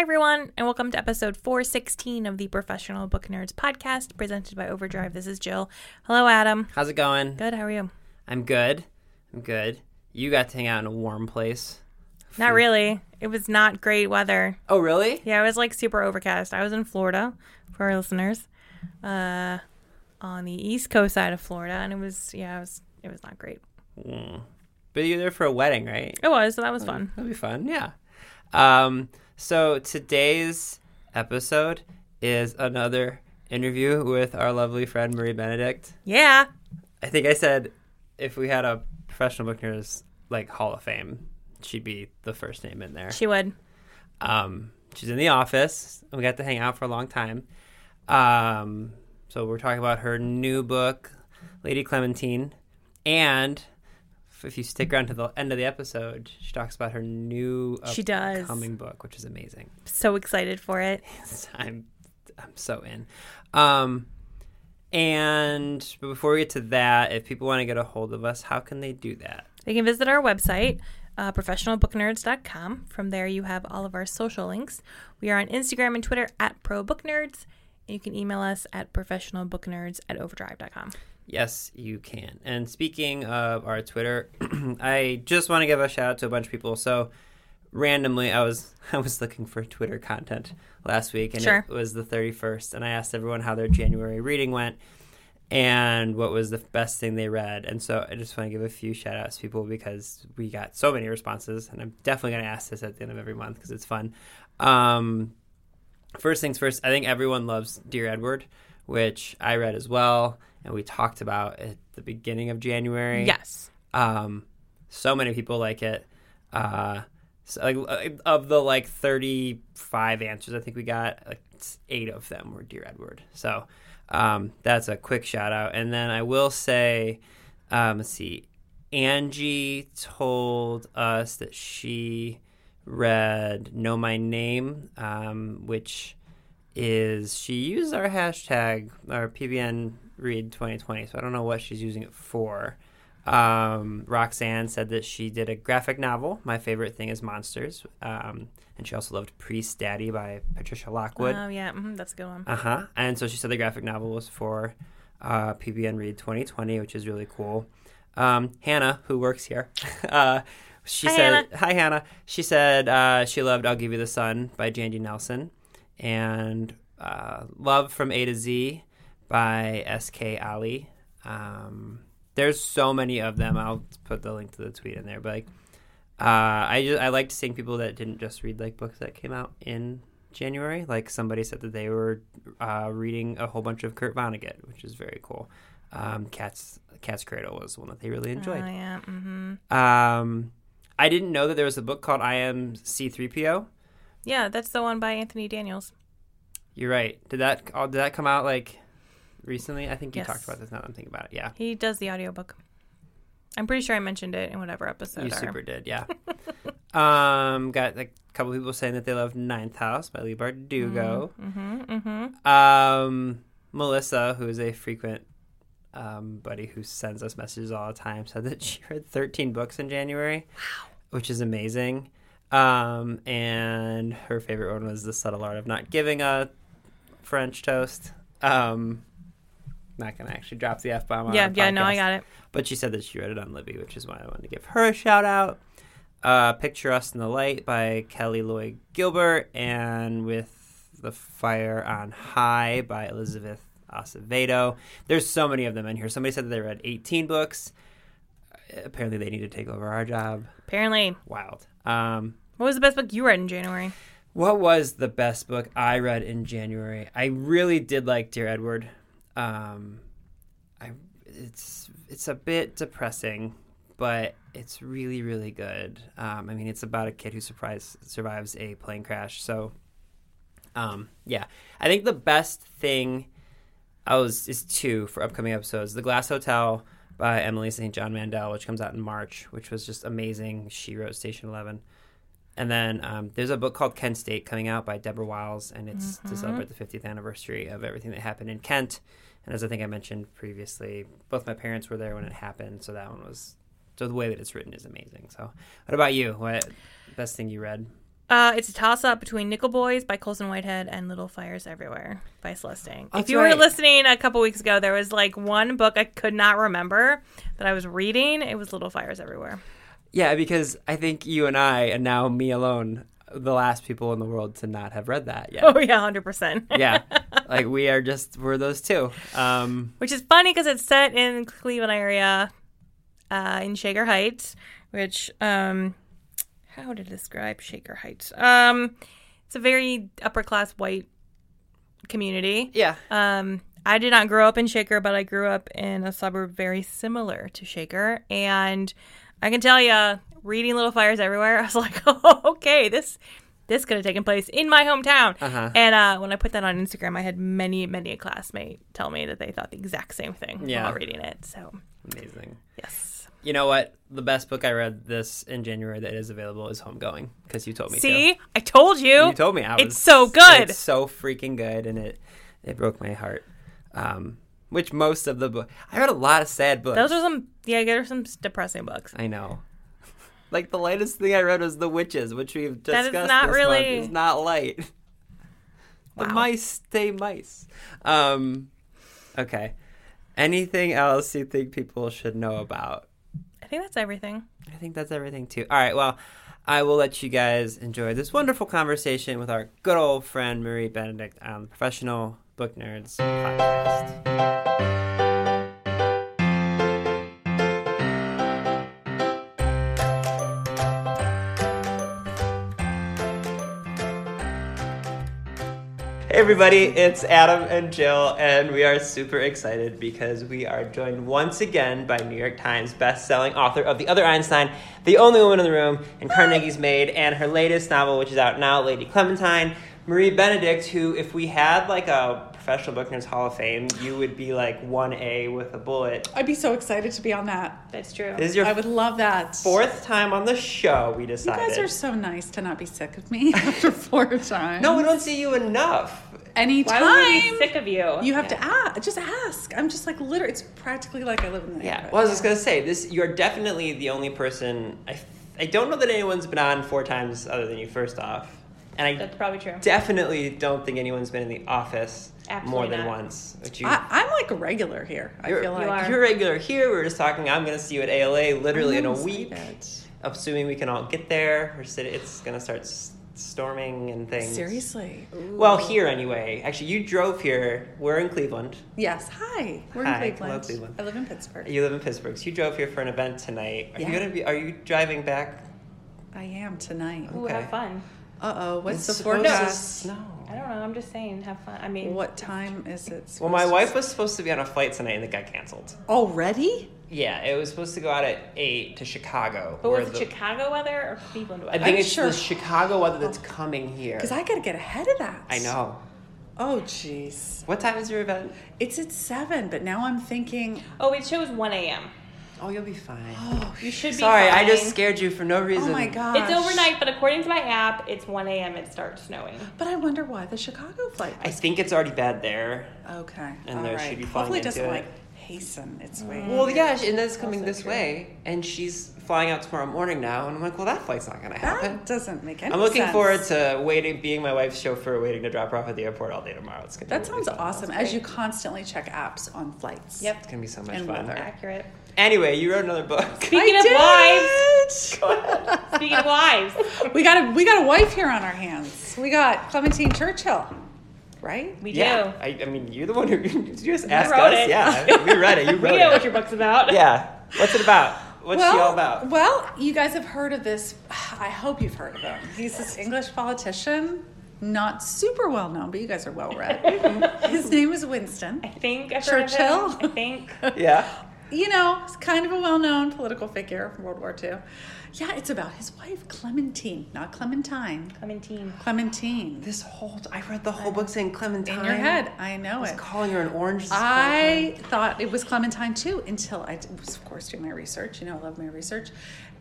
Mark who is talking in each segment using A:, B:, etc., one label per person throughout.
A: Hi, everyone, and welcome to episode 416 of the Professional Book Nerds podcast presented by Overdrive. This is Jill. Hello, Adam.
B: How's it going?
A: Good, how are you?
B: I'm good. I'm good. You got to hang out in a warm place.
A: Not really. It was not great weather.
B: Oh, really?
A: Yeah, it was like super overcast. I was in Florida for our listeners, uh, on the east coast side of Florida, and it was, yeah, it was, it was not great.
B: Mm. But you're there for a wedding, right?
A: It was, so that was fun.
B: That'd be fun. Yeah. Um, so today's episode is another interview with our lovely friend Marie Benedict.
A: Yeah.
B: I think I said if we had a professional book nerd's like Hall of Fame, she'd be the first name in there.
A: She would.
B: Um, she's in the office. We got to hang out for a long time. Um, so we're talking about her new book, Lady Clementine, and if you stick around to the end of the episode, she talks about her new
A: She does.
B: upcoming book, which is amazing.
A: So excited for it.
B: I'm I'm so in. Um, and before we get to that, if people want to get a hold of us, how can they do that?
A: They can visit our website, uh, professionalbooknerds.com. From there, you have all of our social links. We are on Instagram and Twitter at ProBookNerds. And you can email us at professionalbooknerds at overdrive.com.
B: Yes, you can. And speaking of our Twitter, I just want to give a shout out to a bunch of people. So randomly, I was I was looking for Twitter content last week, and
A: Sure.
B: it was the 31st, and I asked everyone how their January reading went and what was the best thing they read. And so I just want to give a few shout outs to people because we got so many responses, and I'm definitely going to ask this at the end of every month because it's fun. Um, first things first, I think everyone loves Dear Edward, which I read as well, and we talked about at the beginning of January.
A: Yes.
B: Um, so many people like it. Uh, so like uh, of the like 35 answers I think we got, like eight of them were Dear Edward. So um, that's a quick shout out. And then I will say, um, let's see, Angie told us that she read Know My Name, um, which is she used our hashtag, our PBN Read 2020. So I don't know what she's using it for. Um, Roxanne said that she did a graphic novel. My favorite thing is monsters. Um, and she also loved Priestdaddy by Patricia Lockwood.
A: Oh, yeah. hmm that's a good one.
B: Uh huh. And so she said the graphic novel was for uh, PBN Read 2020, which is really cool. Um, Hannah, who works here, uh, she
A: Hi,
B: said,
A: Hannah.
B: "Hi, Hannah." She said uh, she loved "I'll Give You the Sun" by Jandy Nelson, and uh, "Love from A to Z" by S.K. Ali. Um, there's so many of them. I'll put the link to the tweet in there, but like, uh, I just, I liked seeing people that didn't just read like books that came out in January. Like somebody said that they were uh, reading a whole bunch of Kurt Vonnegut, which is very cool. Um, Cat's Cat's Cradle was one that they really enjoyed.
A: Oh, yeah. hmm
B: Um, I didn't know that there was a book called I Am C3PO.
A: Yeah, that's the one by Anthony Daniels.
B: You're right. Did that oh, did that come out like recently? I think you
A: Yes.
B: talked about this now that I'm thinking about it. Yeah.
A: He does the audiobook. I'm pretty sure I mentioned it in whatever episode.
B: You super did, yeah. um, got like, a couple people saying that they love Ninth House by Leigh Bardugo.
A: Mm-hmm, mm-hmm.
B: Um, Melissa, who is a frequent um, buddy who sends us messages all the time, said that she read 13 books in January. Wow. Which is amazing. Um, and her favorite one was The Subtle Art of Not Giving a French Toast. Um, not going to actually drop the F bomb on
A: Yeah, yeah, no, I got it.
B: But she said that she read it on Libby, which is why I wanted to give her a shout out. Uh, Picture Us in the Light by Kelly Loy Gilbert and With the Fire on High by Elizabeth Acevedo. There's so many of them in here. Somebody said that they read 18 books. Apparently, they need to take over our job.
A: Apparently.
B: Wild. Um,
A: What was the best book you read in January?
B: what was the best book I read in January? I really did like Dear Edward. Um, I it's it's a bit depressing, but it's really really good. Um, I mean, it's about a kid who surprise survives a plane crash. So, um, yeah, I think the best thing I was is two for upcoming episodes: The Glass Hotel by Emily St. John Mandel, which comes out in March, which was just amazing. She wrote Station Eleven. And then um, there's a book called Kent State coming out by Deborah Wiles, and it's to celebrate the 50th anniversary of everything that happened in Kent. And as I think I mentioned previously, both my parents were there when it happened, so that one was so the way that it's written is amazing. So, what about you? What best thing you read?
A: Uh, it's a toss up between Nickel Boys by Colson Whitehead and Little Fires Everywhere by Celeste Ng. If you
B: right.
A: were listening a couple weeks ago, there was like one book I could not remember that I was reading. It was Little Fires Everywhere.
B: Yeah, because I think you and I, and now me alone, the last people in the world to not have read that yet.
A: Oh yeah, hundred percent.
B: yeah, like we are just we're those two. Um,
A: Which is funny because it's set in Cleveland area, uh, in Shaker Heights. Which, um, how to describe Shaker Heights? Um, it's a very upper class white community.
B: yeah,
A: Um, I did not grow up in Shaker, but I grew up in a suburb very similar to Shaker, and I can tell you, reading Little Fires Everywhere, I was like, oh, okay, this this could have taken place in my hometown.
B: Uh-huh.
A: And uh, when I put that on Instagram, I had many, many a classmate tell me that they thought the exact same thing
B: Yeah.
A: while reading it. So,
B: amazing.
A: yes.
B: You know what? The best book I read this in January that is available is Homegoing because you told me. to.
A: See, I told you.
B: you told me. I was,
A: It's so good.
B: It's so freaking good, and it it broke my heart. Um, which most of the book, I read a lot of sad books.
A: Those are some, yeah, there are some depressing books.
B: I know. Like the lightest thing I read was The Witches, which we've
A: That
B: discussed
A: is not
B: this
A: really-
B: month. It's not light. The mice stay mice. Um, okay. Anything else you think people should know about?
A: I think that's everything.
B: I think that's everything too. All right. Well, I will let you guys enjoy this wonderful conversation with our good old friend Marie Benedict on the Professional Book Nerds podcast. Hey everybody, it's Adam and Jill, and we are super excited because we are joined once again by New York Times best-selling author of The Other Einstein, The Only Woman in the Room, and Carnegie's Maid, and her latest novel, which is out now, Lady Clementine, Marie Benedict, who, if we had like a Professional Book Nerds Hall of Fame, you would be like 1A with a bullet.
C: I'd be so excited to be on that.
A: That's true.
B: This is your
C: I would love that.
B: fourth time on the show, we decided.
C: You guys are so nice to not be sick of me after four times.
B: no, we don't see you enough.
C: Anytime.
A: Why would we be sick of you?
C: You have to ask. Just ask. I'm just like literally. It's practically like I live in the
B: Yeah.
C: neighborhood.
B: Well, I was just gonna say this. You're definitely the only person. I I don't know that anyone's been on four times other than you. First off, and I
A: That's probably true.
B: definitely don't think anyone's been in the office more than
A: not.
B: once. You.
C: I, I'm like a regular here. I feel like
A: You are.
B: you're regular here. We were just talking. I'm gonna see you at ALA literally in a
C: I'm
B: week. Assuming we can all get there. We're sitting, it's gonna start s- storming and things.
C: Seriously. Ooh.
B: Well, here anyway. Actually, you drove here. We're in Cleveland.
C: Yes. Hi. We're
B: Hi,
C: in
B: hello,
C: Cleveland.
B: Cleveland.
C: I live in Pittsburgh.
B: You live in Pittsburgh. So you drove here for an event tonight. Are you
C: Yeah.
B: gonna be? Are you driving back?
C: I am tonight.
A: Ooh,
B: Okay.
A: have fun.
C: Uh oh. What's
B: It's
C: the forecast?
B: snow.
A: I don't know. I'm just saying, have fun. I mean,
C: What time is it?
B: Well, my wife was supposed to be on a flight tonight and it got canceled.
C: already.
B: Yeah, it was supposed to go out at eight to Chicago.
A: But was it
B: the-
A: Chicago weather or Cleveland
B: I
A: weather?
B: think
C: I'm
B: it's
C: sure-
B: the Chicago weather that's oh. coming here.
C: Because I got to get ahead of that.
B: I know.
C: Oh, jeez.
B: What time is your event?
C: It's at seven, but now I'm thinking,
A: oh, it shows 1 a.m.
B: Oh, you'll be fine.
C: oh,
A: You should be
B: Sorry, I just scared you for no reason.
C: oh my god.
A: It's overnight, but according to my app, it's 1 a.m. It starts snowing.
C: But I wonder why the Chicago flight.
B: I think it's already bad there.
C: Okay.
B: And
C: all
B: there
C: right.
B: should be flying
C: Hopefully it doesn't
B: it.
C: like hasten its way. Mm.
B: Well, yeah, and that's coming
A: Also
B: this
A: true.
B: way, and she's flying out tomorrow morning now, and I'm like, well, that flight's not gonna happen.
C: That doesn't make any
B: I'm looking
C: sense.
B: forward to waiting, being my wife's chauffeur, waiting to drop her off at the airport all day tomorrow. It's gonna be
C: That
B: really
C: sounds
B: fun.
C: awesome. As you constantly check apps on flights.
A: Yep.
B: It's gonna be so much
C: And
B: fun.
C: weather.
A: Accurate.
B: Anyway, you wrote another book.
A: Speaking of wives,
C: wives.
A: Speaking of wives,
C: we got a we got a wife here on our hands. We got Clementine Churchill, right?
A: we
B: yeah,
A: do.
B: I, I mean, you're the one who you just asked
A: wrote
B: us.
A: it.
B: Yeah, we read it. You
A: We know
B: it.
A: what your book's about.
B: yeah. What's it about? What's
C: well,
B: she all about?
C: Well, you guys have heard of this. I hope you've heard of him. He's this English politician, not super well known, but you guys are well read. His name is Winston.
A: I think I've heard of
C: Churchill?
A: him. I think.
B: Yeah.
C: You know, kind of a well known political figure from World War II. Yeah, it's about his wife, Clementine, not Clementine.
A: Clementine.
C: Clementine.
B: This whole I read the whole book saying Clementine.
C: In your head. I
B: I
C: know
B: was
C: it.
B: calling her an orange.
C: I thought it was Clementine too until I was, of course, doing my research. You know, I love my research.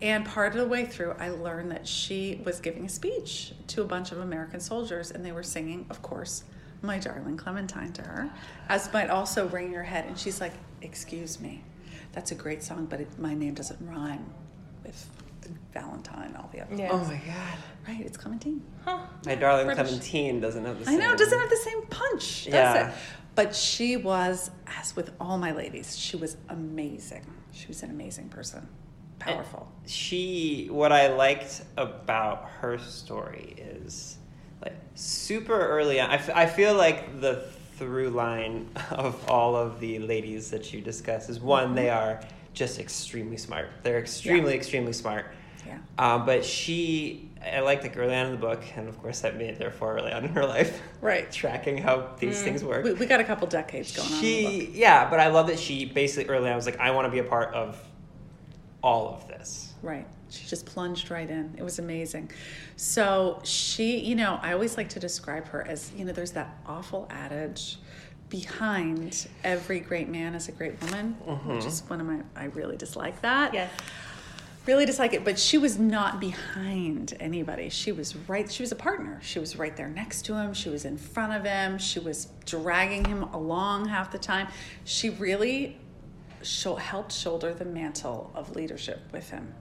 C: And part of the way through, I learned that she was giving a speech to a bunch of American soldiers, and they were singing, of course, My Darling Clementine to her, as might also ring your head. And she's like, Excuse me, that's a great song, but it, my name doesn't rhyme with Valentine, all the other.
A: Yeah.
B: Oh my god.
C: Right, it's Clementine.
A: Huh.
B: My darling
C: British.
B: Clementine doesn't have the same.
C: I know, it doesn't have the same punch, does
B: Yeah.
C: it? But she was, as with all my ladies, she was amazing. She was an amazing person. Powerful.
B: she what i liked about her story is like super early on i, f- I feel like the through line of all of the ladies that you discuss is one they are just extremely smart they're extremely extremely smart
C: Yeah.
B: um, but she i liked like early on in the book and of course that made it therefore early on in her life
C: Right.
B: tracking how these things work
C: We, we got a couple decades going on.
B: she yeah but i love that she basically early on was like i want to be a part of all of this
C: Right. She just plunged right in. It was amazing. So she, you know, I always like to describe her as, you know, there's that awful adage behind every great man is a great woman, which mm-hmm. is one of my, I really dislike that.
A: Yes.
C: Really dislike it. But she was not behind anybody. She was right, she was a partner. She was right there next to him. She was in front of him. She was dragging him along half the time. She really shou- helped shoulder the mantle of leadership with him.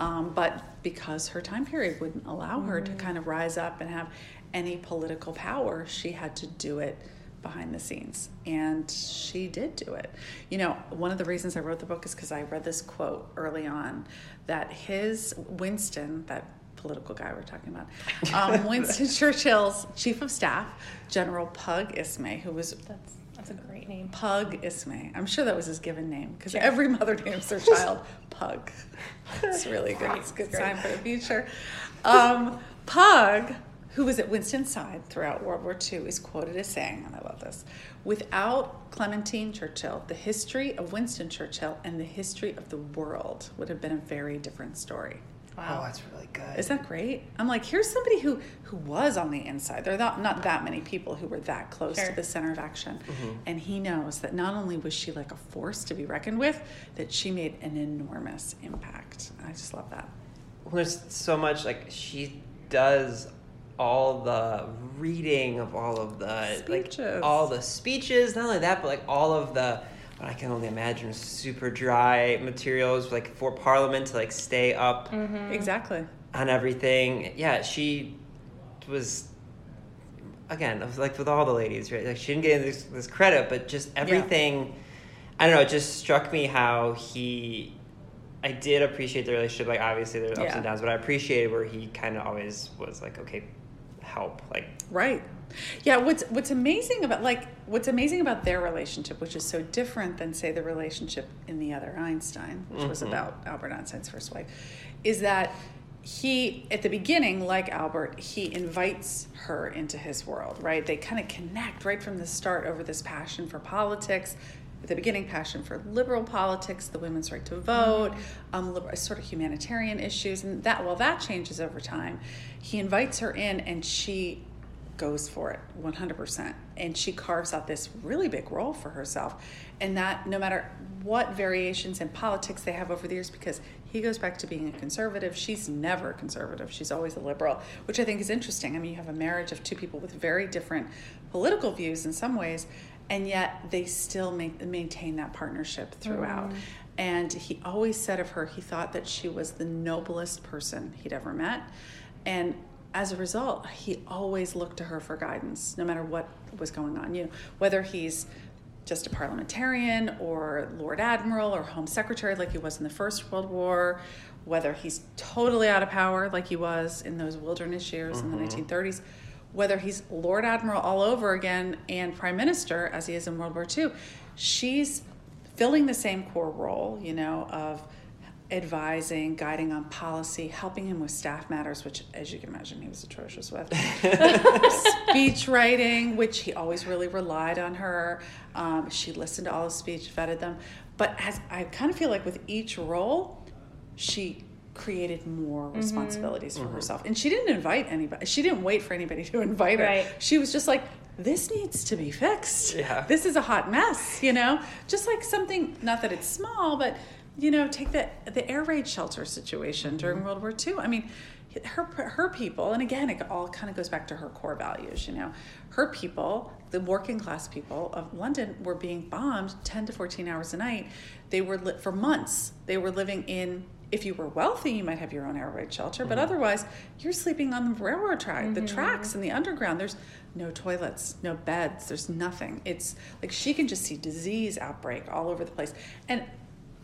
C: Um, but because her time period wouldn't allow her to kind of rise up and have any political power, she had to do it behind the scenes. And she did do it. You know, one of the reasons I wrote the book is because I read this quote early on that his Winston, that political guy we're talking about, um, Winston Churchill's chief of staff, General Pug Ismay, who was
A: That's that's a great name.
C: Pug Ismay. I'm sure that was his given name because
A: Sure.
C: every mother names their child Pug. It's really good. It's a good sign for the future. Um, Pug, who was at Winston's side throughout World War II, is quoted as saying, and I love this without Clementine Churchill, the history of Winston Churchill and the history of the world would have been a very different story.
B: Oh that's really good
C: Is that great? I'm like, here's somebody who who was on the inside. There are not, not that many people who were that close
A: Sure.
C: to the center of action.
B: Mm-hmm.
C: And he knows that not only was she like a force to be reckoned with, that she made an enormous impact. I just love that.
B: there's so much like she does all the reading of all of the
C: Speeches.
B: like all the speeches not only that but like all of the what i can only imagine super dry materials like for parliament to like stay up
A: Mm-hmm.
C: Exactly.
B: on everything yeah she was again like with all the ladies right like she didn't get this, this credit but just everything i don't know it just struck me how he i did appreciate the relationship like obviously there's ups
C: Yeah.
B: and downs but i appreciated where he kind of always was like okay help like
C: Right. Yeah, what's what's amazing about like what's amazing about their relationship, which is so different than say the relationship in the other Einstein, which was
B: Mhm.
C: about Albert Einstein's first wife, is that he at the beginning, like Albert, he invites her into his world, right? They kind of connect right from the start over this passion for politics. The beginning, passion for liberal politics, the women's right to vote, um, sort of humanitarian issues, and that. Well, that changes over time. He invites her in, and she goes for it 100% and she carves out this really big role for herself and that no matter what variations in politics they have over the years because he goes back to being a conservative she's never a conservative she's always a liberal which i think is interesting i mean you have a marriage of two people with very different political views in some ways and yet they still make, maintain that partnership throughout. Mm. And he always said of her he thought that she was the noblest person he'd ever met. And as a result, he always looked to her for guidance, no matter what was going on. You know, whether he's just a parliamentarian or Lord Admiral or Home Secretary like he was in the First World War, whether he's totally out of power like he was in those wilderness years in the mm-hmm. 1930s, whether he's Lord Admiral all over again and Prime Minister as he is in World War II, she's filling the same core role, you know, of advising, guiding on policy, helping him with staff matters, which, as you can imagine, he was atrocious with. speech writing, which he always really relied on her. Um, she listened to all his speech, vetted them. But as I kind of feel like with each role, she created more mm-hmm. responsibilities for mm-hmm. herself. And she didn't invite anybody. She didn't wait for anybody to invite her.
A: Right.
C: She was just like, this needs to be fixed.
B: Yeah.
C: This is a hot mess, you know? Just like something, not that it's small, but, you know, take the, the air raid shelter situation during mm-hmm. World War II. I mean, her, her people, and again, it all kind of goes back to her core values, you know? Her people, the working class people of London, were being bombed 10 to 14 hours a night. They were, li- for months, they were living in if you were wealthy, you might have your own air raid shelter, but
B: Mm-hmm.
C: otherwise, you're sleeping on the railroad track, the tracks, and the underground. There's no toilets, no beds, there's nothing. It's like she can just see disease outbreak all over the place, and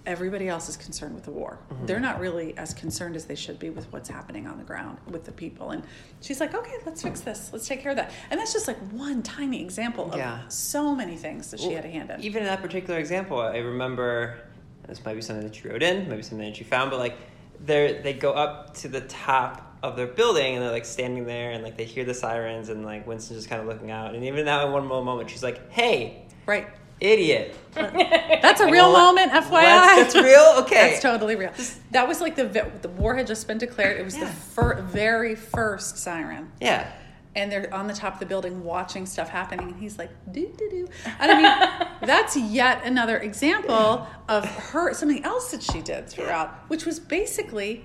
C: everybody else is concerned with the war.
B: Mm-hmm.
C: They're not really as concerned as they should be with what's happening on the ground with the people. And she's like, "Okay, let's fix this. Let's take care of that." And that's just like one tiny example of
B: Yeah.
C: so many things that she
B: Well,
C: had a hand in.
B: Even in that particular example, I remember this might be something that you wrote in, maybe something that you found, but like they they go up to the top of their building and they're like standing there and like they hear the sirens and like Winston's just kind of looking out and even that in one moment she's like, "Hey,
C: Right.
B: idiot!"
C: That's a real
B: Well,
C: moment, FYI.
B: That's, that's real. Okay.
C: That's totally real. That was like the the war had just been declared. It was the
B: Yeah.
C: fir- very first siren,
B: yeah.
C: And they're on the top of the building watching stuff happening, and he's like, "Doo doo doo." And I mean, that's yet another example of her something else that she did throughout, which was basically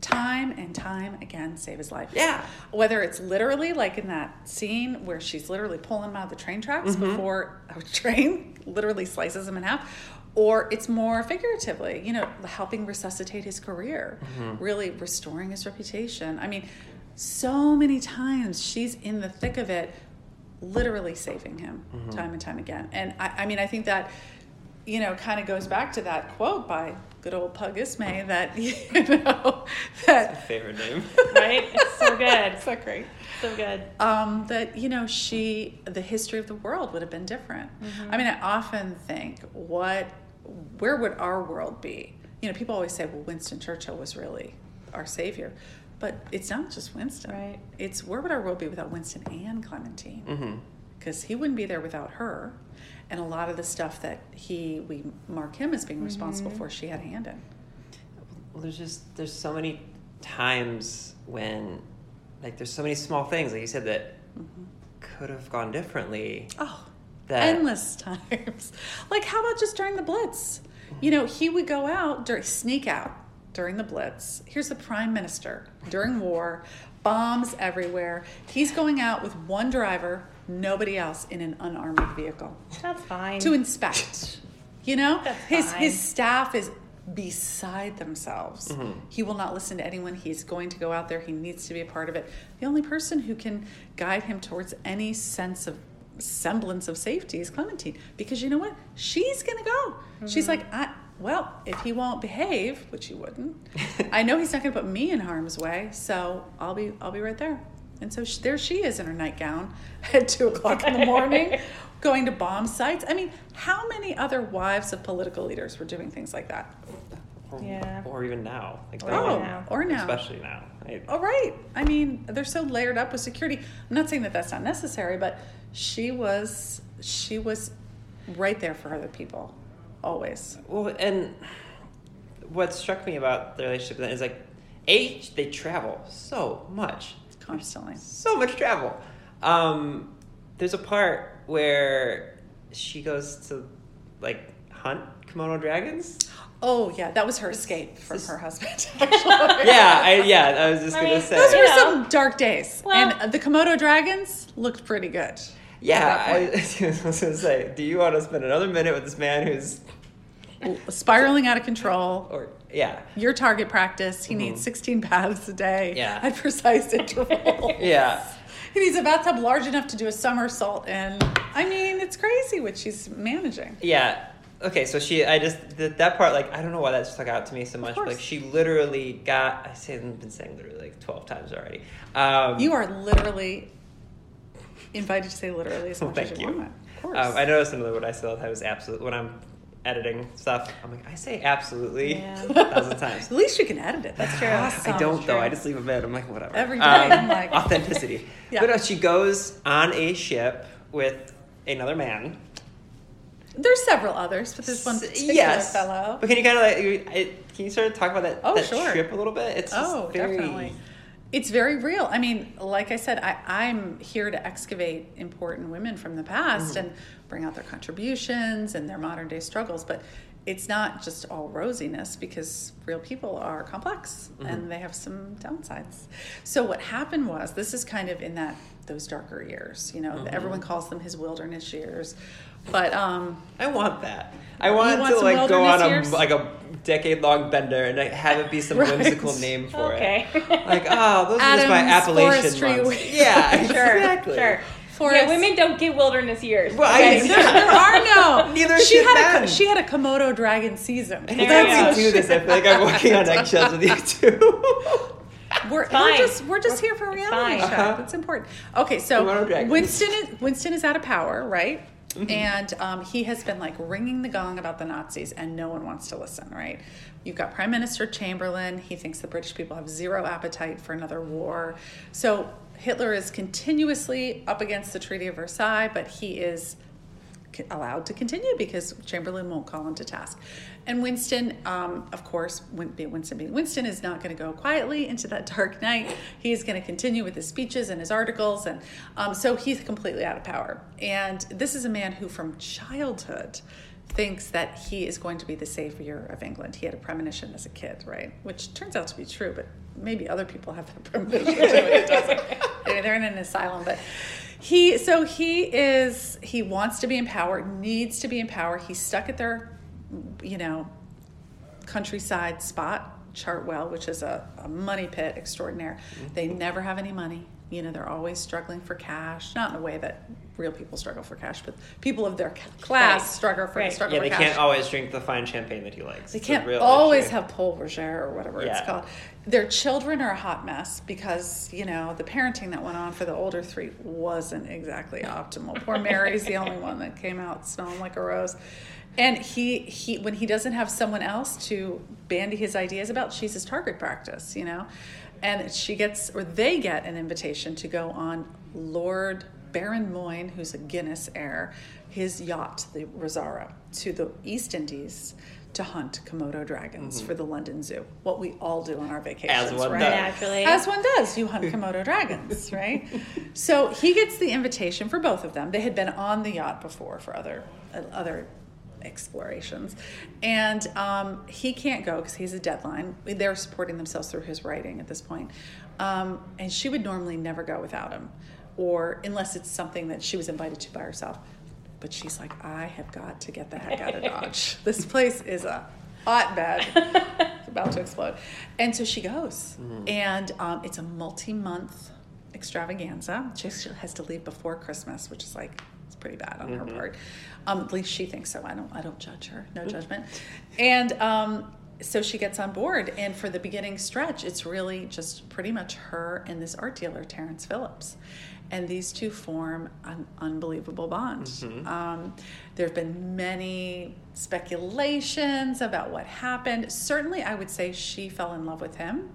C: time and time again save his life.
B: Yeah.
C: Whether it's literally like in that scene where she's literally pulling him out of the train tracks
B: Mm-hmm.
C: before a train literally slices him in half, or it's more figuratively, you know, helping resuscitate his career,
B: Mm-hmm.
C: really restoring his reputation. I mean, so many times she's in the thick of it, literally saving him
B: Mm-hmm.
C: time and time again. And I, I mean, I think that you know, kind of goes back to that quote by good old Pug Ismay that, you know, that,
B: Favorite name.
A: right? It's so good.
C: so great.
A: So good.
C: Um, that, you know, she, the history of the world would have been different. I mean, I often think, what, where would our world be? You know, people always say, well, Winston Churchill was really our savior. But it's not just Winston.
A: Right.
C: It's where would our world be without Winston and Clementine?
B: hmm
C: because he wouldn't be there without her and a lot of the stuff that he we mark him as being responsible mm-hmm. for she had a hand in
B: Well, there's just there's so many times when like there's so many small things like you said that mm-hmm. could have gone differently.
C: oh
B: That
C: endless times like how about just during the blitz you mm-hmm. know he would go out during sneak out during the blitz here's the prime minister during war bombs everywhere he's going out with one driver nobody else in an unarmored vehicle
A: That's fine.
C: to inspect. You know,
A: That's
C: his
A: fine.
C: his staff is beside themselves. Mm-hmm. He will not listen to anyone. He's going to go out there. He needs to be a part of it. The only person who can guide him towards any sense of semblance of safety is Clementine, because you know what? She's gonna go. She's mm-hmm. like, I. Well, if he won't behave, which he wouldn't, I know he's not going to put me in harm's way. So I'll be, I'll be right there. And so sh there she is in her nightgown at two o'clock in the morning, going to bomb sites. I mean, how many other wives of political leaders were doing things like that?
B: or,
A: Yeah.
B: or even now. Like
A: Or
B: that
A: even
B: one-
A: now.
C: or now.
B: Especially now. I-
C: Oh, right. I mean, they're so layered up with security. I'm not saying that that's not necessary, but she was, she was right there for other people, always.
B: Well, and what struck me about the relationship then is like, A, they travel so much.
C: Constantly.
B: So much travel. Um, there's a part where she goes to like hunt Komodo dragons.
C: Oh yeah, that was her escape from her husband. Actually.
B: Yeah, I yeah, I was just
A: I
B: gonna
A: mean,
B: say.
C: Those were
A: You know.
C: some dark days,
A: Well-
C: and the Komodo dragons looked pretty good.
B: Yeah, I, I was gonna say, do you want to spend another minute with this man who's
C: Spiraling out of control.
B: or yeah,
C: Your target practice. He needs 16 baths a day
B: Yeah.
C: at precise intervals.
B: yeah.
C: He needs a bathtub large enough to do a somersault in. I mean, it's crazy what she's managing.
B: Yeah. Okay, so she, I just that, that part, like, I don't know why that stuck out to me so much. But, like, she literally got. I say, I've been saying literally like twelve times already. Um,
C: You are literally invited to say literally as
B: Well,
C: much as
B: thank
C: you,
B: you.
C: want. Of course.
B: Um, I noticed another word I say all the time is absolute. When I'm editing stuff, I'm like, I say absolutely
A: Yeah.
B: a thousand times.
C: At least you can edit it. That's true.
B: I don't though. I just leave a bit. I'm like, whatever.
C: Every day,
B: Um,
C: I'm like-
B: authenticity.
C: Yeah.
B: But no, she goes on a ship with another man.
C: There's several others, but there's one particular
B: yes.
C: fellow.
B: But can you kind of like, can you sort of talk about that,
C: Oh,
B: that
C: sure.
B: trip a little bit? It's
C: Oh,
B: very,
C: definitely. It's very real. I mean, like I said, I, I'm here to excavate important women from the past
B: Mm-hmm.
C: and bring out their contributions and their modern day struggles. But it's not just all rosiness because real people are complex and they have some downsides. So what happened was this is kind of in that those darker years. You know, everyone calls them his wilderness years, but um,
B: I want that. I want,
C: want
B: to like go on a
C: years?
B: like a decade long bender and like, have it be some
C: Right.
B: whimsical name for
A: Okay.
B: it. Like, oh, those are just my Appalachian
C: forestry
B: months.
C: week.
B: Yeah,
A: sure,
B: exactly.
A: sure.
C: Forest-
A: Yeah, women don't get wilderness years.
B: Well, I-
A: okay?
B: Yeah.
C: there are no.
B: Neither
C: she
B: should
C: had
B: men.
C: a she had a Komodo dragon season.
A: There you
B: Anytime
A: go.
B: we do this, I feel like I'm walking on eggshells with you too.
C: We're, we're just we're just here for a reality
A: fine.
C: check.
B: Uh-huh.
C: That's important. Okay, so Winston is Winston is out of power, right?
B: Mm-hmm.
C: And um, he has been like ringing the gong about the Nazis, and no one wants to listen, right? You've got Prime Minister Chamberlain. He thinks the British people have zero appetite for another war. So Hitler is continuously up against the Treaty of Versailles, but he is allowed to continue because Chamberlain won't call him to task. And Winston, um, of course, Winston being Winston is not going to go quietly into that dark night. He's going to continue with his speeches and his articles, and um, so he's completely out of power. And this is a man who, from childhood, thinks that he is going to be the savior of England. He had a premonition as a kid, right? Which turns out to be true, but maybe other people have that premonition too. It doesn't. They're in an asylum, but he so he is he wants to be in power, needs to be in power. He's stuck at their, you know, countryside spot, Chartwell, which is a, a money pit extraordinaire. Mm-hmm. They never have any money. You know, they're always struggling for cash. Not in a way that real people struggle for cash, but people of their class
A: Right.
C: struggle for
A: Right.
C: struggle
B: yeah,
C: for
B: they can't always drink the fine champagne that he likes.
C: They
B: It's
C: can't always
B: issue.
C: have Pol Roger or whatever it's called. Their children are a hot mess because, you know, the parenting that went on for the older three wasn't exactly optimal. Poor Mary's the only one that came out smelling like a rose. And he, he when he doesn't have someone else to bandy his ideas about, she's his target practice, you know? And she gets, or they get an invitation to go on Lord Baron Moyne, who's a Guinness heir, his yacht, the Rosaura, to the East Indies to hunt Komodo dragons for the London Zoo. What we all do on our vacations,
B: one
C: right?
B: does.
A: Naturally.
C: As one does, you hunt Komodo dragons, right? So he gets the invitation for both of them. They had been on the yacht before for other uh, other explorations, and um, he can't go because he's a deadline. They're supporting themselves through his writing at this point, um, and she would normally never go without him, or unless it's something that she was invited to by herself. But she's like, I have got to get the heck out of Dodge. this place is a hotbed. it's about to explode. And so she goes. And um, it's a multi month extravaganza. She has to leave before Christmas, which is like, pretty bad on her part. Um, at least she thinks so. I don't, I don't judge her. No judgment. And um, so she gets on board. And for the beginning stretch, it's really just pretty much her and this art dealer, Terrence Phillips. And these two form an unbelievable bond. Um, there have been many speculations about what happened. Certainly, I would say she fell in love with him.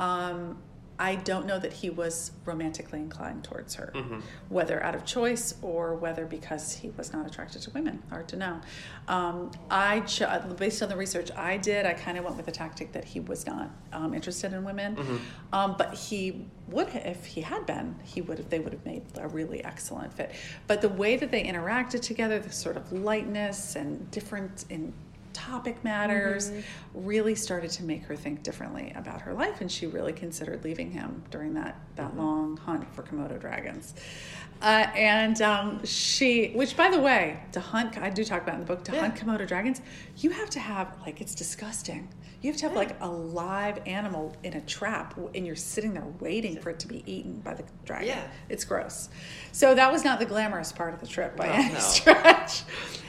C: Um, I don't know that he was romantically inclined towards her, whether out of choice or whether because he was not attracted to women. Hard to know. Um, I, ch- based on the research I did, I kind of went with the tactic that he was not um, interested in women, um, but he would, if he had been, he would have. They would have made a really excellent fit. But the way that they interacted together, the sort of lightness and different in topic matters really started to make her think differently about her life and she really considered leaving him during that that long hunt for komodo dragons. Uh, and um, she which by the way to hunt i do talk about in the book to hunt komodo dragons you have to have like it's disgusting you have to have like a live animal in a trap and you're sitting there waiting for it to be eaten by the dragon
B: Yeah.
C: it's gross so that was not the glamorous part of the trip by
B: No,
C: any
B: no.
C: stretch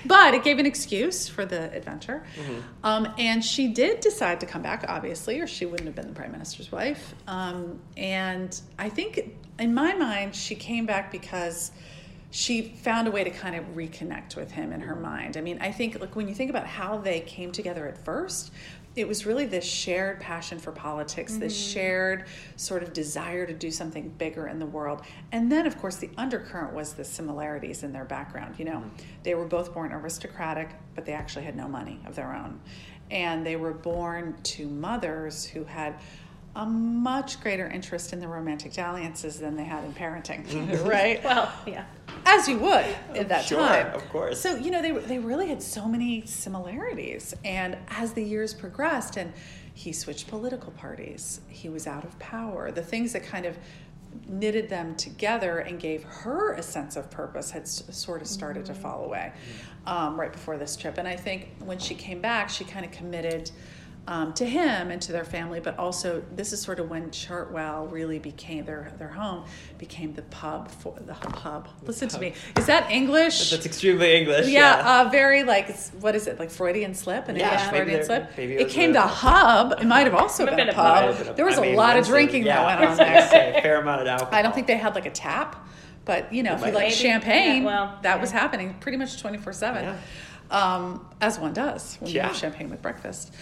C: but it gave an excuse for the adventure.
B: Mm-hmm.
C: Um, and she did decide to come back, obviously, or she wouldn't have been the prime minister's wife. Um, and I think, in my mind, she came back because she found a way to kind of reconnect with him in her mind. I mean, I think, like, when you think about how they came together at first, it was really this shared passion for politics, this mm-hmm. shared sort of desire to do something bigger in the world. And then, of course, the undercurrent was the similarities in their background. You know, mm-hmm. they were both born aristocratic, but they actually had no money of their own. And they were born to mothers who had a much greater interest in the romantic dalliances than they had in parenting, mm-hmm. right?
A: Well, yeah.
C: As you would at that
B: Sure,
C: time.
B: of course.
C: So you know they they really had so many similarities, and as the years progressed, and he switched political parties, he was out of power. The things that kind of knitted them together and gave her a sense of purpose had sort of started to fall away um, right before this trip. And I think when she came back, she kind of committed um, to him and to their family, but also this is sort of when Chartwell really became their their home became the pub for the pub. Listen to me, is that English?
B: That's extremely English.
C: yeah, uh, very like what is it like Freudian slip? An
B: Yeah,
C: English Freudian slip.
B: it
C: it came
B: a-
C: to hub. It might have also
A: Might have
C: been a
A: been a
C: pub.
A: pub.
C: There was
B: I
C: a
B: mean,
C: lot of drinking
B: yeah,
C: that went on there.
B: say, fair amount of alcohol.
C: I don't think they had like a tap, but you know, if you like champagne,
A: Yeah, well,
C: that
A: yeah.
C: was happening pretty much twenty four seven, um, as one does when you
B: Yeah.
C: have champagne with breakfast.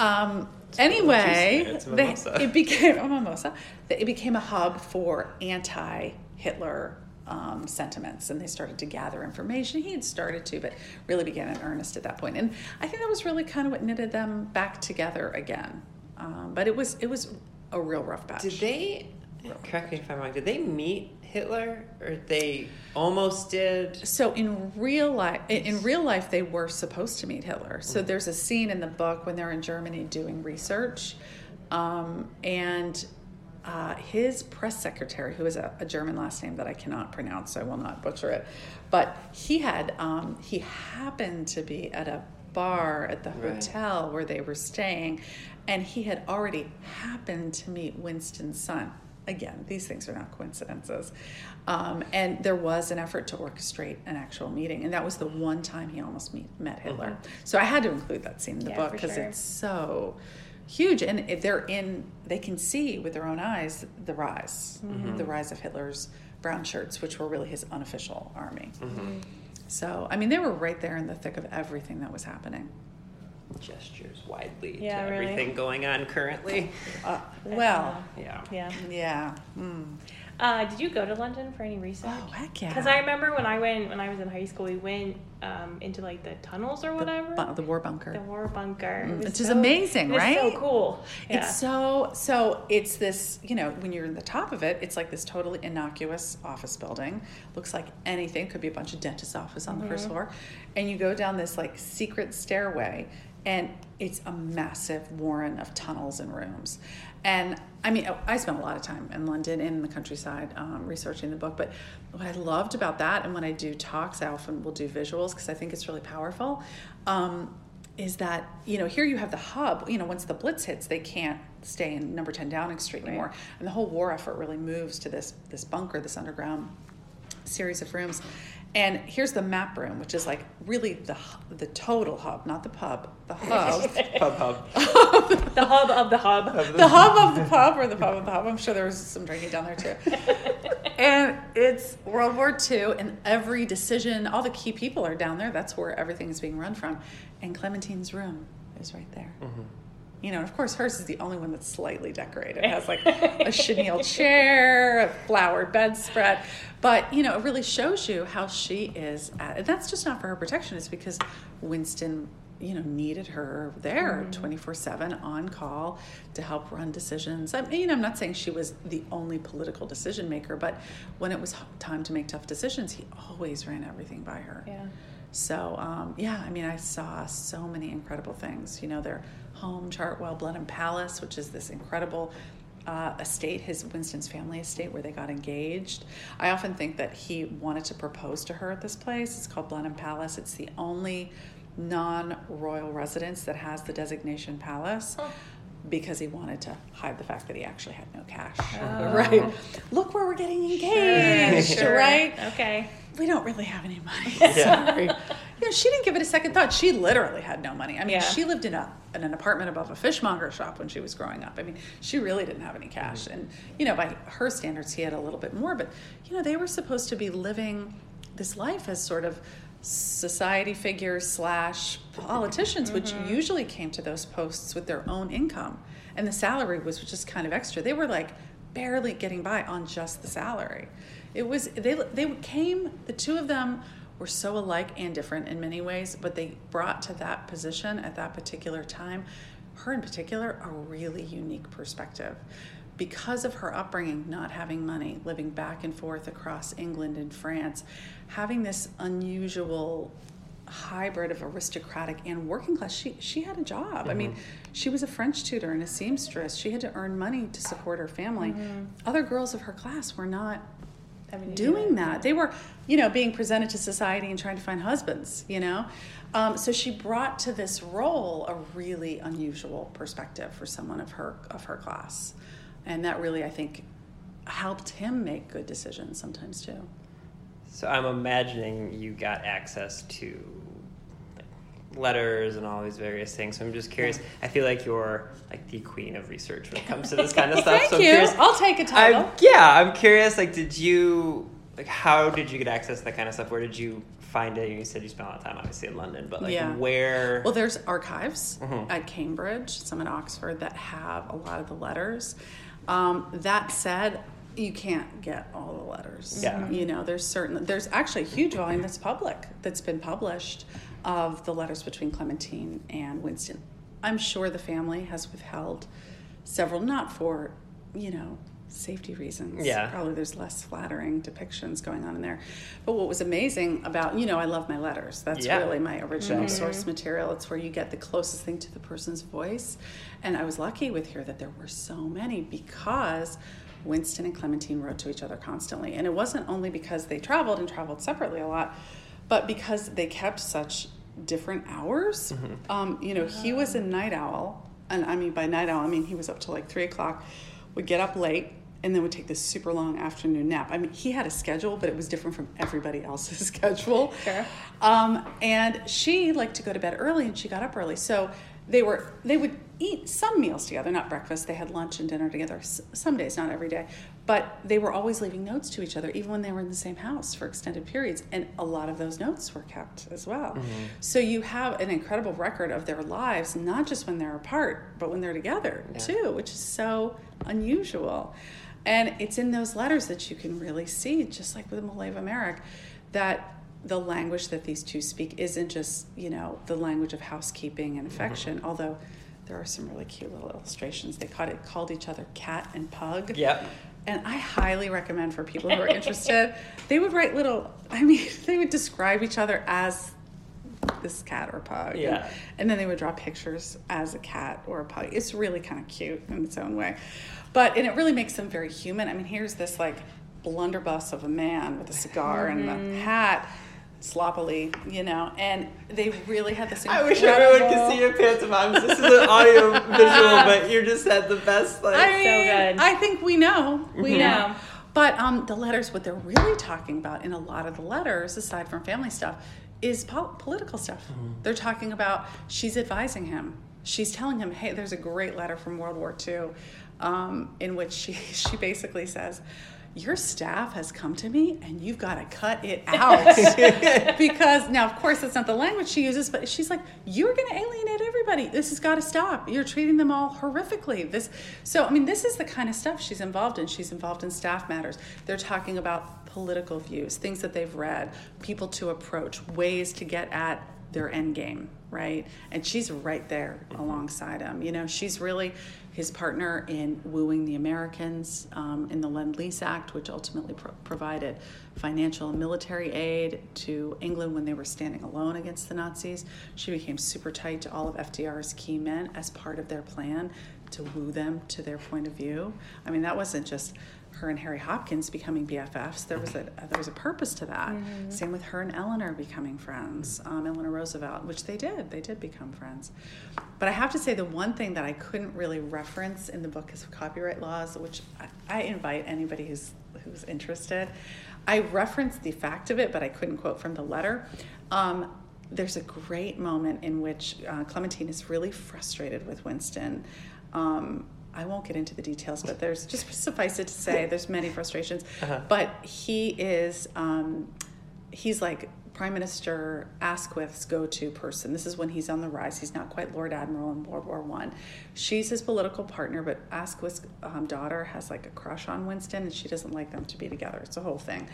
C: Um, anyway, they- it became a mimosa. It became a hub for anti-Hitler um, sentiments, and they started to gather information. He had started to, but really began in earnest at that point. And I think that was really kind of what knitted them back together again. Um, but it was it was a real rough patch.
B: Did they? Correct me if I'm wrong. Did they meet Hitler, or they almost did?
C: So in real life, in real life, they were supposed to meet Hitler. So there's a scene in the book when they're in Germany doing research, um, and uh, his press secretary, who is a, a German last name that I cannot pronounce, so I will not butcher it, but he had um, he happened to be at a bar at the
B: Right.
C: hotel where they were staying, and he had already happened to meet Winston's son. Again, these things are not coincidences. Um, and there was an effort to orchestrate an actual meeting, and that was the one time he almost meet, met mm-hmm. Hitler. So I had to include that scene in the
A: Yeah,
C: book because
A: sure.
C: it's so huge, and if they're in, they can see with their own eyes the rise, mm-hmm. the rise of Hitler's brown shirts, which were really his unofficial army. Mm-hmm. So I mean, they were right there in the thick of everything that was happening.
B: Gestures widely
A: Yeah,
B: to
A: really.
B: everything going on currently.
C: Uh, well,
B: Yeah.
A: Yeah.
C: yeah. Mm.
A: Uh, did you go to London for any research?
C: Oh, heck yeah.
A: Because I remember when I went when I was in high school, we went um, into like the tunnels or whatever.
C: Bu- the war bunker.
A: the war bunker, It was
C: Which is amazing,
A: right? was So cool. Yeah.
C: It's so so it's this, you know, when you're in the top of it, it's like this totally innocuous office building. Looks like anything, could be a bunch of dentist's office on the first
A: Mm-hmm.
C: floor. And you go down this like secret stairway and it's a massive warren of tunnels and rooms. And I mean, I spent a lot of time in London in the countryside um, researching the book. But what I loved about that, and when I do talks, I often will do visuals because I think it's really powerful. Um, is that you know here you have the hub you know once the blitz hits they can't stay in number 10 downing street anymore and the whole war effort really moves to this this bunker this underground series of rooms and here's the map room which is like really the the total hub not the pub the hub
B: Pub hub.
A: the hub of the hub.
C: the hub of the pub or the pub of the hub i'm sure there was some drinking down there too and it's World War II, and every decision, all the key people are down there. That's where everything is being run from. And Clementine's room is right there. Mm-hmm. You know, and of course, hers is the only one that's slightly decorated. It has like a chenille chair, a flowered bedspread. But, you know, it really shows you how she is. At, and that's just not for her protection, it's because Winston, you know, needed her there 24 7 on call to help run decisions. I mean, I'm not saying she was the only political decision maker, but when it was time to make tough decisions, he always ran everything by her.
A: Yeah.
C: So um, yeah, I mean, I saw so many incredible things. You know, their home, Chartwell Blenheim Palace, which is this incredible uh, estate, his Winston's family estate, where they got engaged. I often think that he wanted to propose to her at this place. It's called Blenheim Palace. It's the only non-royal residence that has the designation palace. Because he wanted to hide the fact that he actually had no cash.
A: Oh.
C: Right. Look where we're getting engaged,
A: Sure.
C: right?
A: Okay.
C: we don't really have any money.
B: Yeah.
C: Sorry. You know, she didn't give it a second thought. She literally had no money. I mean,
A: Yeah.
C: she lived in a in an apartment above a fishmonger shop when she was growing up. I mean, she really didn't have any mm-hmm. cash. And you know, by her standards, he had a little bit more. But you know, they were supposed to be living this life as sort of society figures slash politicians, which mm-hmm. usually came to those posts with their own income, and the salary was just kind of extra. They were like barely getting by on just the salary. It was they they came the two of them were so alike and different in many ways, but they brought to that position at that particular time, her in particular, a really unique perspective. because of her upbringing, not having money, living back and forth across England and France, having this unusual hybrid of aristocratic and working class. She she had a job. I mean, she was a French tutor and a seamstress. She had to earn money to support her family. Other girls of her class were not
A: do
C: doing that. They were, you know, being presented to society and trying to find husbands, you know? Um, so she brought to this role a really unusual perspective for someone of her of her class. And that really I think helped him make good decisions sometimes too.
B: So I'm imagining you got access to like, letters and all these various things. So I'm just curious. I feel like you're like the queen of research when it comes to this kind of stuff.
C: Thank
B: so I'm
C: you.
B: curious.
C: I'll take a title.
B: I'm, yeah, I'm curious. Like, did you like how did you get access to that kind of stuff? Where did you find it? You said you spent a lot of time, obviously, in London, but like,
C: Yeah.
B: where?
C: Well, there's archives
B: Mhm.
C: at Cambridge, some at Oxford that have a lot of the letters. Um, that said, you can't get all the letters.
B: Yeah. Mm-hmm.
C: You know, there's certain there's actually a huge volume that's public that's been published of the letters between Clementine and Winston. I'm sure the family has withheld several, not for, you know, safety reasons.
B: Yeah.
C: Probably there's less flattering depictions going on in there. But what was amazing about, you know, I love my letters. That's
B: Yeah.
C: really my original mm-hmm. source material. It's where you get the closest thing to the person's voice. And I was lucky with here that there were so many because Winston and Clementine wrote to each other constantly. And it wasn't only because they traveled and traveled separately a lot, but because they kept such different hours. Um, you know, he was a night owl. And I mean, by night owl, I mean he was up till like three o'clock, would get up late, and then would take this super long afternoon nap. I mean, he had a schedule, but it was different from everybody else's schedule.
A: Sure.
C: Um, and she liked to go to bed early, and she got up early. So they were they would eat some meals together, not breakfast. They had lunch and dinner together. Some days, not every day, but they were always leaving notes to each other, even when they were in the same house for extended periods. And a lot of those notes were kept as well. Mm-hmm. So you have an incredible record of their lives, not just when they're apart, but when they're together
B: Yeah.
C: too, which is so unusual. And it's in those letters that you can really see, just like with Malay of America, that the language that these two speak isn't just, you know, the language of housekeeping and mm-hmm. affection, although there are some really cute little illustrations. They called it called each other cat and pug.
B: Yep.
C: And I highly recommend for people who are interested, they would write little I mean, they would describe each other as this cat or pug. And-
B: Yeah.
C: And, then they would draw pictures as a cat or a pug. It's really kind of cute in its own way. But and it really makes them very human. I mean, here's this like blunderbuss of a man with a cigar and
B: Mm-hmm.
C: a hat sloppily, you know, and they really had this
B: I wish everyone could see your pantomimes. This is an audio visual, but you just had the best like.
C: I mean,
A: good.
C: I think we know. We
A: Mhm.
C: know. But um, the letters, what they're really talking about in a lot of the letters, aside from family stuff, is pol- political stuff. They're talking about she's advising him. She's telling him, "Hey, there's a great letter from World War II, um, in which she she basically says." Your staff has come to me and you've got to cut it out. because now, of course, that's not the language she uses, but she's like, You're going to alienate everybody. This has got to stop. You're treating them all horrifically. This, so, I mean, this is the kind of stuff she's involved in. She's involved in staff matters. They're talking about political views, things that they've read, people to approach, ways to get at their end game, right? And she's right there mm-hmm. alongside him. You know, she's really his partner in wooing the Americans um, in the Lend Lease Act, which ultimately pro- provided financial and military aid to England when they were standing alone against the Nazis. She became super tight to all of FDR's key men as part of their plan to woo them to their point of view. I mean, that wasn't just her and Harry Hopkins becoming BFFs. There was a there was a purpose to that. Same with her and Eleanor becoming friends. Um, Eleanor Roosevelt, which they did, they did become friends. But I have to say, the one thing that I couldn't really reference in the book is copyright laws, which I, I invite anybody who's who's interested. I referenced the fact of it, but I couldn't quote from the letter. Um, there's a great moment in which uh, Clementine is really frustrated with Winston. Um, I won't get into the details, but there's just suffice it to say there's many frustrations.
B: Uh-huh.
C: But he is um, he's like Prime Minister Asquith's go-to person. This is when he's on the rise. He's not quite Lord Admiral in World War One. She's his political partner, but Asquith's um, daughter has like a crush on Winston, and she doesn't like them to be together. It's a whole thing.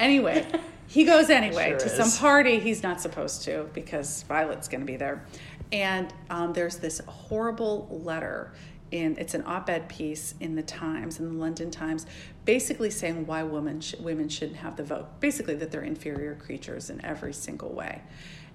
C: Anyway, he goes anyway
B: Sure
C: to
B: is.
C: some party he's not supposed to because Violet's going to be there. And um, there's this horrible letter in it's an op-ed piece in the Times in the London Times, basically saying why women sh- women shouldn't have the vote. Basically, that they're inferior creatures in every single way.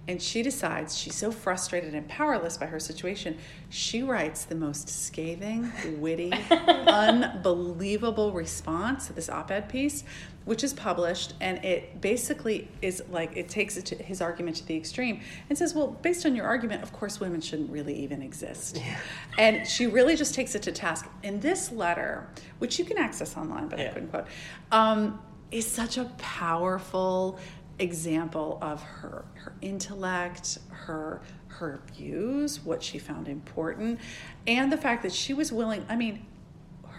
C: And she decides she's so frustrated and powerless by her situation, she writes the most scathing, witty, unbelievable response to this op ed piece, which is published. And it basically is like, it takes it to his argument to the extreme and says, well, based on your argument, of course, women shouldn't really even exist. Yeah. And she really just takes it to task. In this letter, which you can access online, but yeah. I couldn't quote, um, is such a powerful, example of her her intellect, her her views, what she found important, and the fact that she was willing. I mean,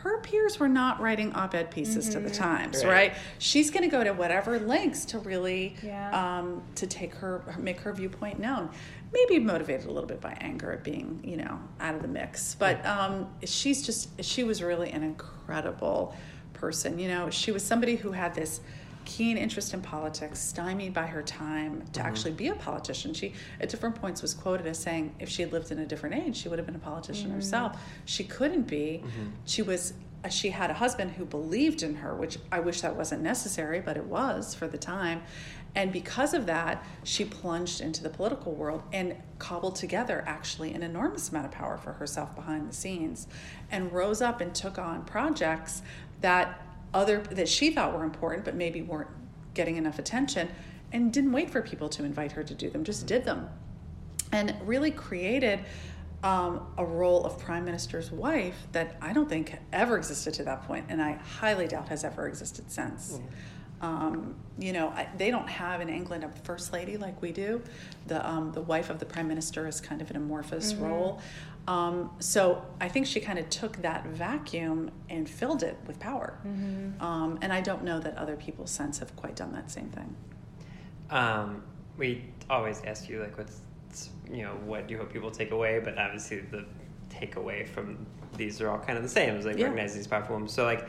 C: her peers were not writing op-ed pieces mm-hmm. to the mm-hmm. Times, right? right? She's going to go to whatever lengths to really yeah. um, to take her make her viewpoint known. Maybe motivated a little bit by anger at being, you know, out of the mix. But um, she's just she was really an incredible person. You know, she was somebody who had this keen interest in politics, stymied by her time to mm-hmm. actually be a politician. She, at different points, was quoted as saying if she had lived in a different age, she would have been a politician mm-hmm. herself. She couldn't be. Mm-hmm. She was. Uh, she had a husband who believed in her, which I wish that wasn't necessary, but it was for the time. And because of that, she plunged into the political world and cobbled together actually an enormous amount of power for herself behind the scenes and rose up and took on projects that other that she thought were important but maybe weren't getting enough attention and didn't wait for people to invite her to do them just did them and really created um, a role of prime minister's wife that i don't think ever existed to that point and i highly doubt has ever existed since mm. Um, you know, I, they don't have in England a first lady like we do. The um, the wife of the prime minister is kind of an amorphous mm-hmm. role. Um, so I think she kind of took that vacuum and filled it with power. Mm-hmm. Um, and I don't know that other people since have quite done that same thing.
B: Um, we always ask you like, what's you know, what do you hope people take away? But obviously, the takeaway from these are all kind of the same. It's like yeah. recognize these powerful women. So like.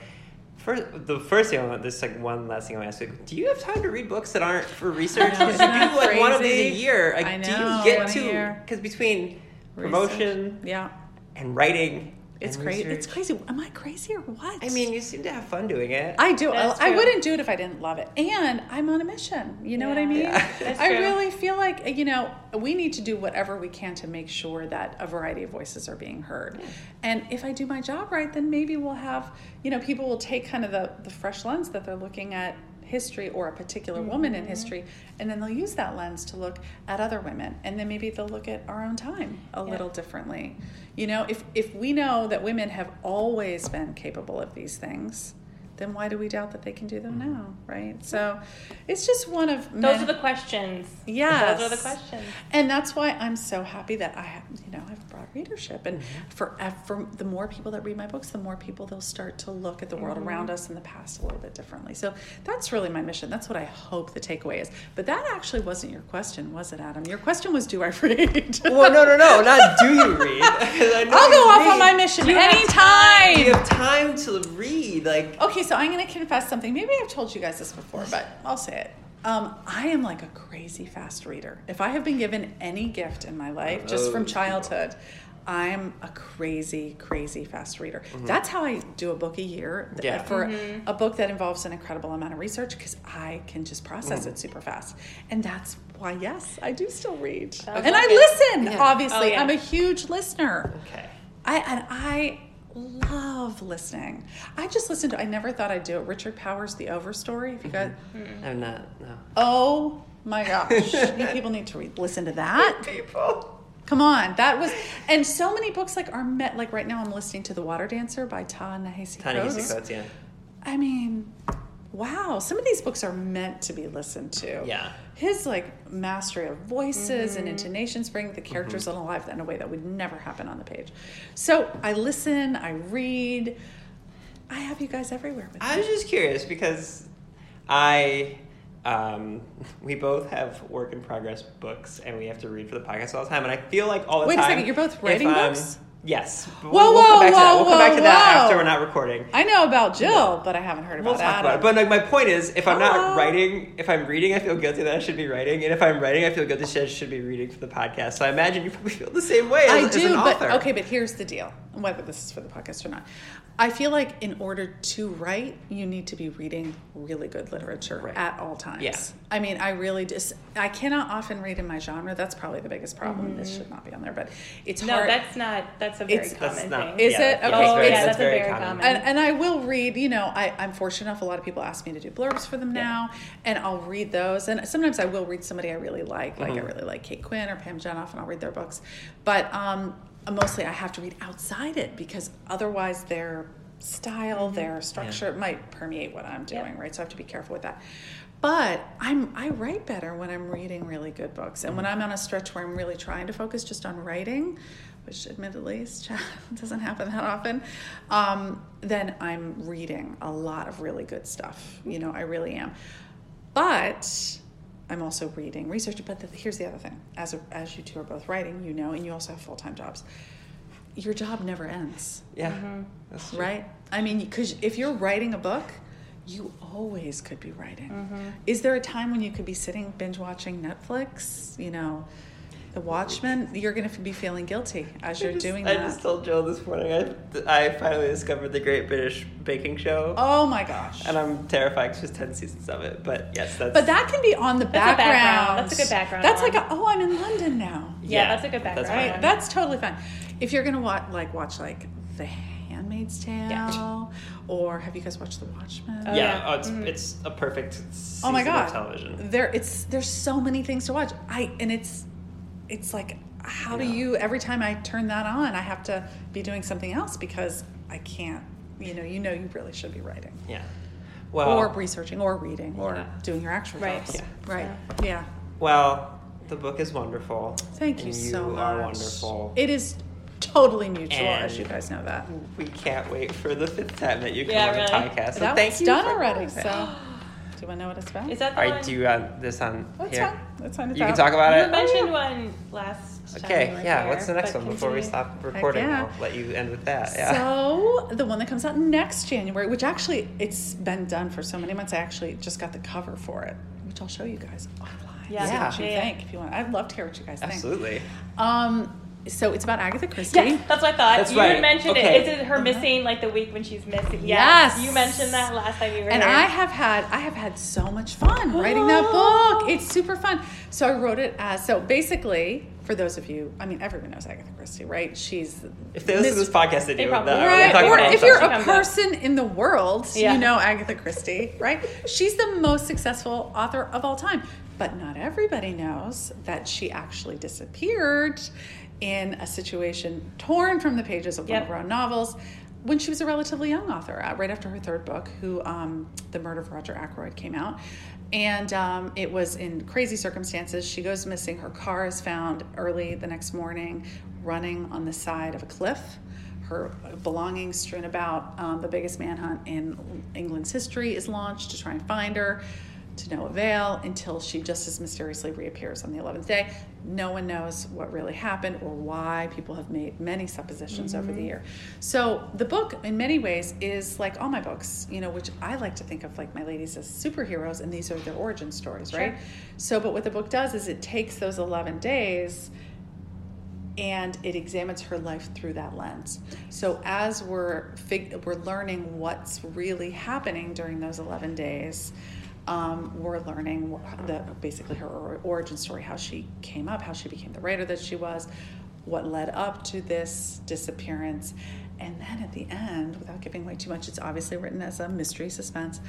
B: First, the first thing I want, this like one last thing I want to ask you: Do you have time to read books that aren't for research? Because you do like crazy? one of these a year. Like,
C: I know,
B: do you get to? Because between promotion,
C: yeah,
B: and writing.
C: It's crazy. It's crazy. Am I crazy or what?
B: I mean, you seem to have fun doing it.
C: I do. I, I, wouldn't do it if I didn't love it. And I'm on a mission. You know yeah. what I mean? Yeah. I really feel like you know we need to do whatever we can to make sure that a variety of voices are being heard. Yeah. And if I do my job right, then maybe we'll have you know people will take kind of the the fresh lens that they're looking at history or a particular mm-hmm. woman in history and then they'll use that lens to look at other women and then maybe they'll look at our own time a yeah. little differently you know if if we know that women have always been capable of these things then why do we doubt that they can do them mm-hmm. now, right? So it's just one of
A: those many, are the questions.
C: Yes,
A: those are the questions,
C: and that's why I'm so happy that I have, you know, I've broad readership, and mm-hmm. for for the more people that read my books, the more people they'll start to look at the world mm-hmm. around us in the past a little bit differently. So that's really my mission. That's what I hope the takeaway is. But that actually wasn't your question, was it, Adam? Your question was, do I read?
B: well, no, no, no, not do you read.
C: I'll go off read. on my mission anytime.
B: You have time to read, like
C: okay so I'm going to confess something. Maybe I've told you guys this before, but I'll say it. Um, I am like a crazy fast reader. If I have been given any gift in my life, just from oh. childhood, I'm a crazy, crazy fast reader. Mm-hmm. That's how I do a book a year yeah. for mm-hmm. a book that involves an incredible amount of research because I can just process mm-hmm. it super fast. And that's why, yes, I do still read. Okay. And I listen, yeah. obviously. Oh, yeah. I'm a huge listener.
B: Okay.
C: I, and I love listening. I just listened to. I never thought I'd do it. Richard Powers, The Overstory. If you got,
B: mm-hmm. I'm not. No.
C: Oh my gosh! people need to read, listen to that.
B: People.
C: Come on, that was, and so many books like are met. Like right now, I'm listening to The Water Dancer by Ta-Nehisi
B: Coates. yeah.
C: I mean, wow, some of these books are meant to be listened to.
B: Yeah.
C: His like mastery of voices mm-hmm. and intonations bring the characters mm-hmm. alive in a way that would never happen on the page. So I listen, I read. I have you guys everywhere.
B: I was just curious because I um, we both have work in progress books and we have to read for the podcast all the time. And I feel like all the
C: Wait
B: time.
C: Wait a second, you're both writing books?
B: Yes.
C: Whoa, we'll, whoa,
B: come back
C: whoa,
B: to that. We'll come back to that after we're not recording.
C: I know about Jill, but I haven't heard
B: we'll
C: about
B: talk
C: Adam.
B: About it. But like my point is, if I'm not ah. writing, if I'm reading, I feel guilty that I should be writing, and if I'm writing, I feel guilty that I should be reading for the podcast. So I imagine you probably feel the same way. As,
C: I do,
B: but
C: okay. But here's the deal: whether this is for the podcast or not. I feel like in order to write, you need to be reading really good literature
B: Right.
C: at all times.
B: Yeah.
C: I mean, I really just I cannot often read in my genre. That's probably the biggest problem. This should not be on there, but it's
A: No,
C: hard.
A: that's not. That's a very
C: It's-
A: common
B: That's not.
A: thing.
C: Is
B: yeah,
C: it?
B: yeah,
C: Okay.
B: that's
A: Oh,
B: very-
A: yeah,
B: that's
A: that's a very common.
C: and, and I will read, you know, I, I'm fortunate enough, a lot of people ask me to do blurbs for them
A: Yeah.
C: now, and I'll read those. And sometimes I will read somebody I really like, like I
B: Mhm.
C: really like Kate Quinn or Pam Jenoff, and I'll read their books. But um, Uh, mostly I have to read outside it because otherwise their style, mm-hmm. their structure might permeate what I'm
A: Yeah.
C: doing, right? So I have to be careful with that. But I'm I write better when I'm reading really good books, and when mm-hmm. I'm on a stretch where I'm really trying to focus just on writing, which admittedly doesn't happen that often, um, then I'm reading a lot of really good stuff. You know, I really am. But I'm also reading, researching. But the, here's the other thing: as a, as you two are both writing, you know, and you also have full time jobs. Your job never ends
B: Yeah.
A: Mm-hmm.
B: That's true.
C: right? I mean, because if you're writing a book, you always could be writing.
A: Mm-hmm.
C: Is there a time when you could be sitting binge watching Netflix? You know, The Watchmen. You're going to be feeling guilty as you're
B: just-
C: doing
B: I
C: that.
B: I just told Joe this morning I, I finally discovered the Great British Baking Show.
C: oh my gosh!
B: And I'm terrified 'cause there's 10 seasons of it. But yes, that's.
C: But that can be on the
A: That's a
C: background.
A: background. That's a good background
C: That's
A: on.
C: like, a, oh, I'm in London now.
A: Yeah, that's a good background.
B: fine.
C: Right? That's totally fine. If you're gonna watch, like, watch like The Handmaid's Tale,
A: Yeah.
C: or have you guys watched The Watchmen?
A: Oh,
B: yeah,
A: yeah.
B: Oh, it's,
A: Mhm.
B: it's a perfect season
C: oh my god
B: of television.
C: there it's there's so many things to watch i and it's it's like how do you every time i turn that on i have to be doing something else because i can't you know you know you really should be writing
B: Yeah. Well,
C: or researching or reading or
B: Yeah.
C: doing your actual
A: Right.
C: jobs
B: Yeah.
C: right yeah
B: well, the book is wonderful.
C: thank you
B: and
C: so much
B: You are wonderful.
C: it is totally mutual as you guys know that
B: we can't wait for the fifth time that you come
A: Yeah,
B: on
A: really.
B: the podcast. So
C: that
B: thank
C: one's
B: you
C: done
B: for
C: already so
B: that.
C: do you want to know what it's about
A: Is that the
B: I
A: one?
B: do uh, this on
C: that's
B: here.
C: fine that's fine it's
B: You can
C: out.
B: talk about it.
A: You
B: it.
A: mentioned one last time.
B: Okay,
A: we were
B: yeah.
A: here,
B: What's the next
A: but
B: one before we
A: continue.
B: stop recording?
C: yeah.
B: I'll let you end with that. Yeah.
C: So the one that comes out next January, which actually it's been done for so many months, I actually just got the cover for it, which I'll show you guys offline.
A: Yeah,
C: See
B: Yeah.
C: what you
A: yeah, yeah.
C: think if you want. I'd love to hear what you guys think.
B: Absolutely.
C: Um, so it's about Agatha Christie.
A: Yeah, that's what I thought.
B: That's
A: you
B: right.
A: had mentioned
B: Okay.
A: it. Is it her missing like the week when she's missing?
C: Yes.
A: You mentioned that last time you were
C: And
A: here.
C: I have had I have had so much fun writing that book. It's super fun. So I wrote it as so basically for those of you, I mean everyone knows Agatha Christie, right? She's
B: If they listen to this podcast, they
A: They
B: do.
A: probably-
B: That- we're
C: Right,
B: talking
C: or if you're a
A: Comes up.
C: person in the world,
A: Yeah.
C: you know Agatha Christie, right? She's the most successful author of all time. But not everybody knows that she actually disappeared in a situation torn from the pages of one
A: Yep.
C: of her own novels when she was a relatively young author, uh, right after her third book, who um, The Murder of Roger Ackroyd came out. And um, it was in crazy circumstances. She goes missing. Her car is found early the next morning, running on the side of a cliff her belongings strewn about. Um, the biggest manhunt in England's history is launched to try and find her, to no avail, until she just as mysteriously reappears on the 11th day. No one knows what really happened or why. People have made many suppositions over the mm-hmm. year. So the book, in many ways, is like all my books, you know, which I like to think of like my ladies as superheroes, and these are their origin stories, right?
A: Sure.
C: So, but what the book does is it takes those 11 days and it examines her life through that lens. So as we're fig- we're learning what's really happening during those 11 days, um, we're learning the basically her origin story, how she came up, how she became the writer that she was, what led up to this disappearance. And then at the end, without giving away too much, it's obviously written as a mystery suspense.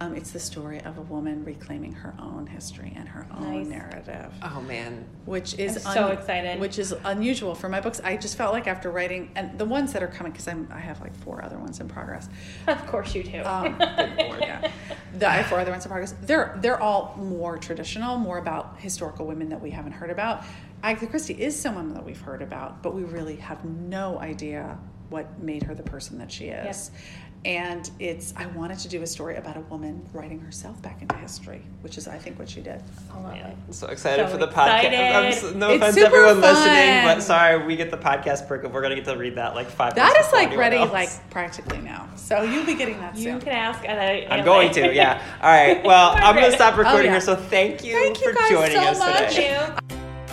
C: Um, it's the story of a woman reclaiming her own history and her own
A: Nice.
C: narrative
B: Oh man.
C: which is
A: I'm so excited.
C: Which is unusual for my books. I just felt like after writing and the ones that are coming because I'm I have like four other ones in progress.
A: of course you do.
C: Um, good lord, yeah. The, I have four other ones in progress. They're they're all more traditional, more about historical women that we haven't heard about. Agatha Christie is someone that we've heard about, but we really have no idea what made her the person that she is. And it's I wanted to do a story about a woman writing herself back into history, which is I think what she did.
A: I love
B: Yeah,
A: it.
B: I'm so excited
A: So
B: for the
A: excited.
B: podcast. I'm no
C: It's
B: offense,
C: super
B: everyone listening, but sorry, we get the podcast perk. and We're gonna get to read that like five.
C: That
B: minutes
C: is like ready,
B: else.
C: like practically now. So you'll be getting that Soon.
A: You can ask. And I,
B: I'm going to, yeah. All right. Well, I'm gonna stop recording
C: Oh, yeah.
B: here. So thank you
C: Thank you
B: for
C: guys
B: joining
C: so
B: us
C: much.
B: today.